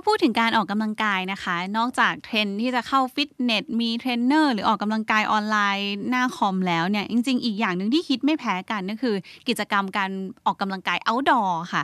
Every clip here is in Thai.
าพูดถึงการออกกำลังกายนะคะ นอกจากเทรนด์ที่จะเข้าฟิตเนส มีเทรนเนอร์หรือออกกำลังกายออนไลน์หน้าคอมแล้วเนี่ย จริง ๆ อีกอย่างหนึ่งที่ฮิตไม่แพ้กันก็คือ กิจกรรมการออกกำลังกาย outdoor ค่ะ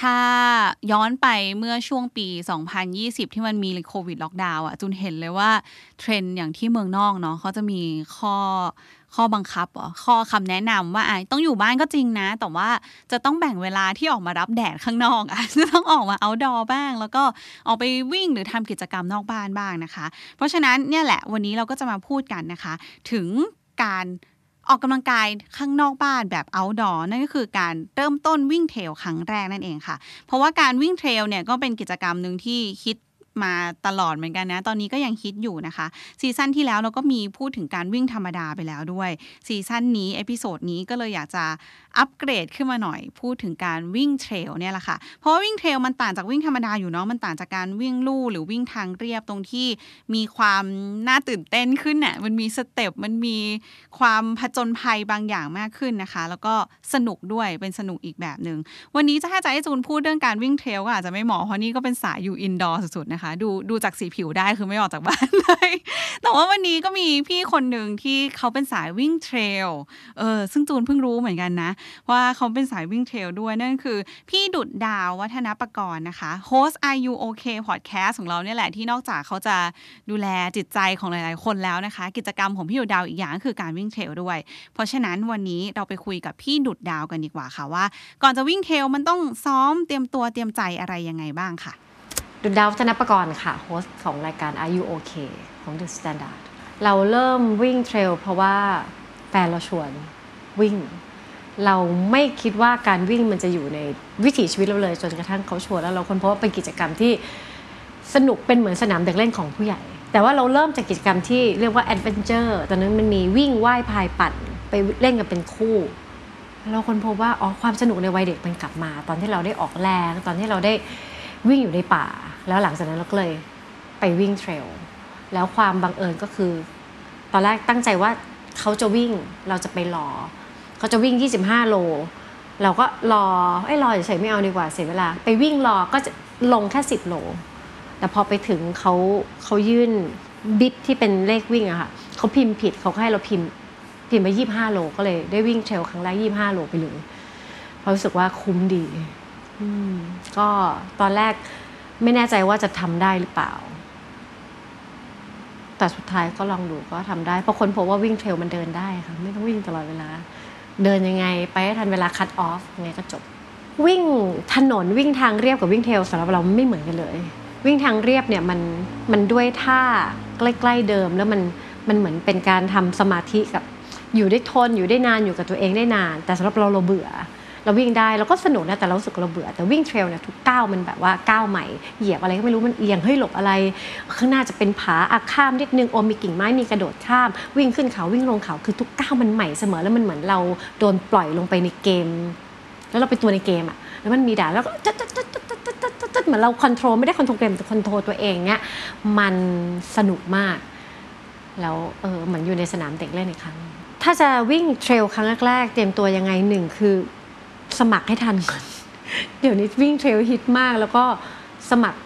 ถ้าย้อนไปเมื่อช่วงปี 2020 ที่มันมีโควิดล็อกดาวน์อะจุนเห็นเลยว่าเทรนอย่างที่เมืองนอกเนาะเขาจะมีข้อ ข้อบังคับเหรอข้อคำแนะนำว่าอะต้องอยู่บ้านก็จริงนะ แต่ว่าจะต้องแบ่งเวลาที่ออกมารับแดดข้างนอกอะจะต้องออกมา outdoor บ้าง แล้วก็ออกไปวิ่งหรือทำกิจกรรมนอกบ้านบ้างนะคะ เพราะฉะนั้นเนี่ยแหละวันนี้เราก็จะมาพูดกันนะคะ ถึงการออกกำลังกายข้างนอกบ้านแบบ outdoor นั่นก็คือการเริ่มต้นวิ่งเทรลครั้งแรกนั่นเองค่ะ เพราะว่าการวิ่งเทรลเนี่ยก็เป็นกิจกรรมหนึ่งที่ฮิต มาตลอดเหมือนกันนะ ตอนนี้ก็ยังฮิตอยู่นะคะ season ที่แล้วเราก็มีพูดถึงการวิ่งธรรมดาไปแล้วด้วย season นี้ episode นี้ก็เลยอยากจะอัปเกรดขึ้นมาหน่อย พูดถึงการวิ่งเทรลเนี่ยแหละค่ะ เพราะว่าวิ่งเทรลมันต่างจากวิ่งธรรมดาอยู่เนาะ มันต่างจากการวิ่งลู่หรือวิ่งทางเรียบตรงที่มีความน่าตื่นเต้นขึ้นน่ะ มันมี step มันมีความผจญภัยบางอย่างมากขึ้นนะคะ แล้วก็สนุกด้วย เป็นสนุกอีกแบบหนึ่ง วันนี้จะให้จูนจูนพูดเรื่องการวิ่งเทรลก็อาจจะไม่เหมาะ เพราะนี่ก็เป็นสายอยู่ indoor สุดๆนะคะดูดูจากสีผิวได้คือไม่ออกจากบ้านเลย แต่ว่าวันนี้ก็มีพี่คนหนึ่งที่เขาเป็นสายวิ่งเทรลเออซึ่งจูนเพิ่งรู้เหมือนกันนะ ว่าเขาเป็นสายวิ่งเทรลด้วยนั่นคือ พี่ดุจดาววัฒนปกรณ์นะคะ host Are You OK Podcast ของเราเนี่ยแหละที่นอกจากเขาจะดูแลจิตใจของหลาย ๆ คนแล้วนะคะ กิจกรรมของพี่ดุจดาวอีกอย่างก็คือการวิ่งเทรลด้วย เพราะฉะนั้นวันนี้เราไปคุยกับพี่ดุจดาวกันดีกว่าค่ะว่า ก่อนจะวิ่งเทรลมันต้องซ้อมเตรียมตัวเตรียมใจอะไรยังไงบ้างค่ะ ดุจดาว วัฒนปกรณ์ค่ะ host ของรายการ Are You OK ของ The Standard เราเริ่มวิ่งเทรลเพราะว่าแฟนเราชวนวิ่ง เราไม่คิดว่าการวิ่งมันจะอยู่ในวิถีชีวิตเราเลย จนกระทั่งเขาชวนแล้วเราค้นพบว่าเป็นกิจกรรมที่สนุกเป็นเหมือนสนามเด็กเล่นของผู้ใหญ่ แต่ว่าเราเริ่มจากกิจกรรมที่เรียกว่า adventure ตอนนั้นมันมีวิ่งว่ายพายปั่นไปเล่นกันเป็นคู่เราค้นพบว่าอ๋อความสนุกในวัยเด็กมันกลับมา ตอนที่เราได้ออกแรง ตอนที่เราได้ วิ่งอยู่ในป่า แล้วหลังจากนั้นเราก็เลยไปวิ่งเทรลแล้วความบังเอิญก็คือ ตอนแรกตั้งใจว่าเขาจะวิ่งเราจะไปรอเขาจะวิ่ง 25 โล เราก็รอไอ้รอเฉยไม่เอาดีกว่าเสียเวลา ไปวิ่งรอก็จะลงแค่ 10 โล แต่พอไปถึงเขาเขายื่นบิดที่เป็นเลขวิ่งอะค่ะเขาพิมพ์ผิดเขาก็ให้เราพิมพ์พิมพ์ไป 25 โล ก็เลยได้วิ่งเทรลครั้งแรก 25 โลไปเลยเพราะรู้สึกว่าคุ้มดี ก็ตอนแรกไม่แน่ใจว่าจะทำได้หรือเปล่า แต่สุดท้ายก็ลองดูก็ทำได้ เพราะคนพบว่าวิ่งเทรลมันเดินได้ค่ะ ไม่ต้องวิ่งตลอดเวลา เดินยังไง ไปให้ทันเวลาคัตออฟยังไงก็จบ วิ่งถนนวิ่งทางเรียบกับวิ่งเทรลสำหรับเราไม่เหมือนกันเลย วิ่งทางเรียบเนี่ยมันมันด้วยท่าใกล้ๆเดิมแล้วมันมันเหมือนเป็นการทำสมาธิกับอยู่ได้ทนอยู่ได้นานอยู่กับตัวเองได้นาน แต่สำหรับเราเราเบื่อ เราวิ่งได้เราก็สนุกนะแต่เราสึกเราเบื่อแต่วิ่งเทรลเนี่ยทุกก้าวมันแบบว่าก้าวใหม่เหยียบอะไรก็ไม่รู้มันเอียงเฮ้ยหลบอะไร ข้างหน้าจะเป็นผาอักข้ามนิดนึงโอมีกิ่งไม้มีกระโดดข้าม วิ่งขึ้นเขาวิ่งลงเขาคือทุกก้าวมันใหม่เสมอแล้วมันเหมือนเราโดนปล่อยลงไปในเกม แล้วเราเป็นตัวในเกมอะแล้วมันมีด่านแล้วก็จัดจัดจัดจัดจัดจัดจัดจัดเหมือนเรา control ไม่ได้ control เกมแต่ control ตัวเองเนี่ยมันสนุกมาก แล้วเออเหมือนอยู่ในสนามเด็กเล่นอีกครั้งถ้าจะวิ่งเทรลครั้งแรกๆเตรียมตัวยังไงหนึ่งคือ สมัครให้ทันก่อน เดี๋ยวนี้วิ่งเทรลฮิตมาก แล้วก็สมัคร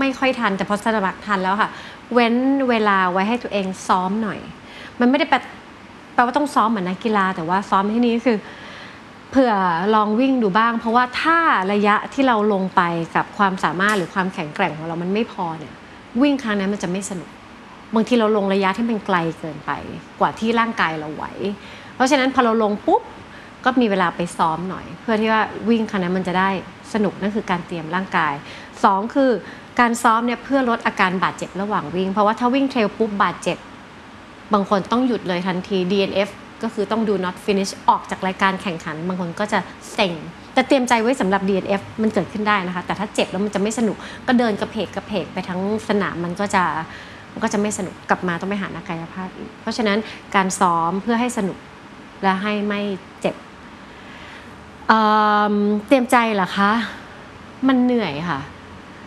ไม่ค่อยทัน แต่พอสมัครทันแล้วค่ะ เว้นเวลาไว้ให้ตัวเองซ้อมหน่อย มันไม่ได้แปลแปลว่าต้องซ้อมเหมือนนักกีฬา แต่ว่าซ้อมที่นี้คือเผื่อลองวิ่งดูบ้าง เพราะว่าถ้าระยะที่เราลงไปกับความสามารถหรือความแข็งแกร่งของเรามันไม่พอเนี่ย วิ่งครั้งนั้นมันจะไม่สนุกบางทีเราลงระยะที่มันไกลเกินไป กว่าที่ร่างกายเราไหว เพราะฉะนั้นพอเราลงปุ๊บ ก็มีเวลาไปซ้อมหน่อย เพื่อที่ว่าวิ่งครั้งนั้นมันจะได้สนุกนั่นคือการเตรียมร่างกายสองคือการซ้อมเนี่ยเพื่อลดอาการบาดเจ็บระหว่างวิ่ง เพราะว่าถ้าวิ่งเทรลปุ๊บบาดเจ็บบางคนต้องหยุดเลยทันที DNF ก็คือต้องดู not finish ออกจากรายการแข่งขัน บางคนก็จะเซ็งแต่เตรียมใจไว้สำหรับ DNF มันเกิดขึ้นได้นะคะ แต่ถ้าเจ็บแล้วมันจะไม่สนุกก็เดินกระเพกกระเพกไปทั้งสนามมันก็จะมันก็จะไม่สนุกกลับมาต้องไปหานักกายภาพอีก เพราะฉะนั้นการซ้อมเพื่อให้สนุกและให้ไม่เจ็บ เตรียมใจเหรอคะ มันเหนื่อยค่ะ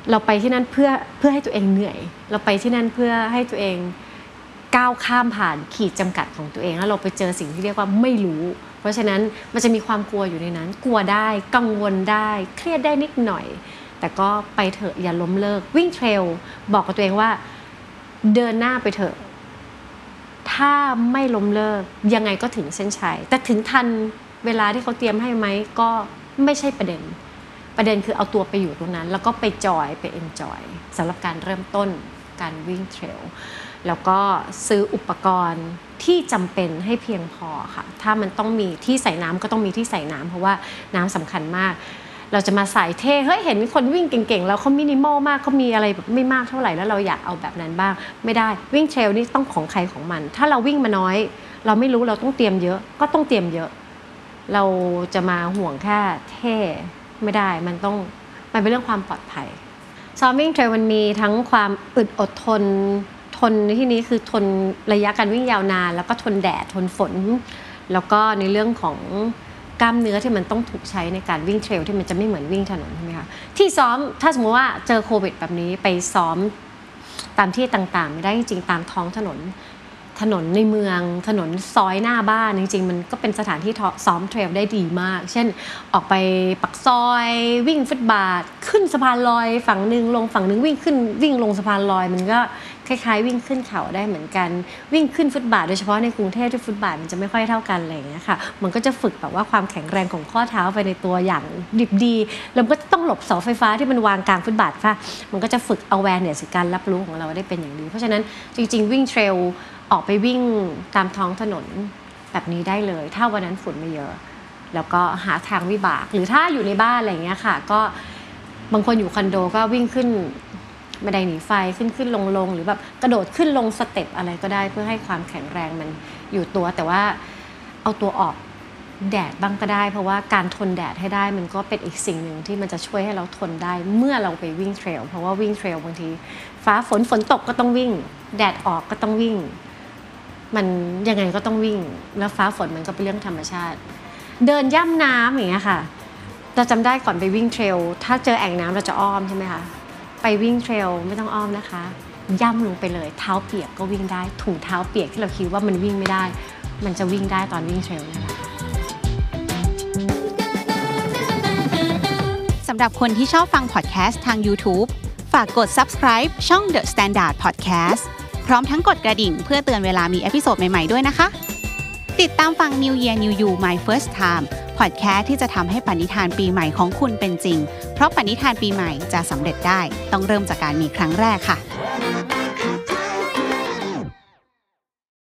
เราไปที่นั่นเพื่อเพื่อให้ตัวเองเหนื่อย เราไปที่นั่นเพื่อให้ตัวเองก้าวข้ามผ่านขีดจำกัดของตัวเองแล้วเราไปเจอสิ่งที่เรียกว่าไม่รู้ เพราะฉะนั้นมันจะมีความกลัวอยู่ในนั้น กลัวได้กังวลได้ เครียดได้นิดหน่อย แต่ก็ไปเถอะอย่าล้มเลิก วิ่งเทรลบอกกับตัวเองว่า เดินหน้าไปเถอะ ถ้าไม่ล้มเลิกยังไงก็ถึงเส้นชัยแต่ถึงทัน เวลาที่เขาเตรียมให้ไหมก็ไม่ใช่ประเด็น ประเด็นคือเอาตัวไปอยู่ตรงนั้น แล้วก็ไปจอยไปเอนจอยสำหรับการเริ่มต้นการวิ่งเทรลแล้วก็ซื้ออุปกรณ์ที่จำเป็นให้เพียงพอค่ะ ถ้ามันต้องมีที่ใส่น้ำก็ต้องมีที่ใส่น้ำเพราะว่าน้ำสำคัญมาก เราจะมาใส่เท่เฮ้ยเห็นคนวิ่งเก่งๆ แล้วเขามินิมอลมากเขามีอะไรแบบไม่มากเท่าไหร่แล้วเราอยากเอาแบบนั้นบ้าง ไม่ได้วิ่งเทรลนี่ต้องของใครของมัน ถ้าเราวิ่งมาน้อย เราไม่รู้เราต้องเตรียมเยอะก็ต้องเตรียมเยอะ เราจะมาห่วงแค่เท่ไม่ได้มันต้องมันเป็นเรื่องความปลอดภัยซ้อมวิ่งเทรลมันมีทั้งความอึดอดทนทนในที่นี้คือทนระยะการวิ่งยาวนาน แล้วก็ทนแดดทนฝน แล้วก็ในเรื่องของกล้ามเนื้อที่มันต้องถูกใช้ในการวิ่งเทรลที่มันจะไม่เหมือนวิ่งถนนใช่ไหมคะที่ซ้อมถ้าสมมติว่าเจอโควิดแบบนี้ไปซ้อมตามที่ต่างๆ ไม่ได้จริงๆตามท้องถนน ถนนในเมืองถนนซอยหน้าบ้านจริงๆ มันก็เป็นสถานที่ซ้อมเทรลได้ดีมาก เช่นออกไปปักซอยวิ่งฟุตบาท ขึ้นสะพานลอยฝั่งหนึ่งลงฝั่งหนึ่งวิ่งขึ้นวิ่งลงสะพานลอย มันก็คล้ายๆ วิ่งขึ้นเขาได้เหมือนกัน วิ่งขึ้นฟุตบาทโดยเฉพาะในกรุงเทพที่ฟุตบาทมันจะไม่ค่อยเท่ากันอะไรอย่างเงี้ยค่ะมันก็จะฝึกแบบว่าความแข็งแรงของข้อเท้าไปในตัวอย่างดิบดีแล้วก็ต้องหลบเสาไฟฟ้าที่มันวางกลางฟุตบาทค่ะมันก็จะฝึก awareness การรับรู้ของเราได้เป็นอย่างดี เพราะฉะนั้นจริง ๆ วิ่งเทรล ออกไปวิ่งตามท้องถนนแบบนี้ได้เลย ถ้าวันนั้นฝุ่นไม่เยอะ แล้วก็หาทางวิบาก หรือถ้าอยู่ในบ้านอะไรอย่างเงี้ยค่ะ ก็บางคนอยู่คอนโดก็วิ่งขึ้นบันไดหนีไฟขึ้นขึ้นลงลงหรือแบบกระโดดขึ้นลง step อะไรก็ได้เพื่อให้ความแข็งแรงมันอยู่ตัว แต่ว่าเอาตัวออกแดดบ้างก็ได้ เพราะว่าการทนแดดให้ได้มันก็เป็นอีกสิ่งหนึ่งที่มันจะช่วยให้เราทนได้เมื่อเราไปวิ่งเทรลเพราะว่าวิ่งเทรลบางที ฟ้าฝนฝนตกก็ต้องวิ่ง แดดออกก็ต้องวิ่ง มันยังไงก็ต้องวิ่ง แล้วฟ้าฝนมันก็เป็นเรื่องธรรมชาติ เดินย่ำน้ำอย่างเงี้ยค่ะเราจำได้ก่อนไปวิ่งเทรลถ้าเจอแอ่งน้ำเราจะอ้อมใช่ไหมคะไปวิ่งเทรลไม่ต้องอ้อมนะคะ ย่ำลงไปเลย เท้าเปียกก็วิ่งได้ถุงเท้าเปียกที่เราคิดว่ามันวิ่งไม่ได้ มันจะวิ่งได้ตอนวิ่งเทรลนั่นแหละสำหรับคนที่ชอบฟังพอดแคสต์ทาง YouTube ฝากกด subscribe ช่อง The Standard Podcast พร้อมทั้งกดกระดิ่งเพื่อเตือนเวลามี episode ใหม่ ๆ ด้วยนะคะ ติดตามฟัง New Year New You My First Time พอดแคสต์ที่จะทำให้ปณิธานปีใหม่ของคุณเป็นจริง เพราะปณิธานปีใหม่จะสำเร็จได้ ต้องเริ่มจากการมีครั้งแรกค่ะ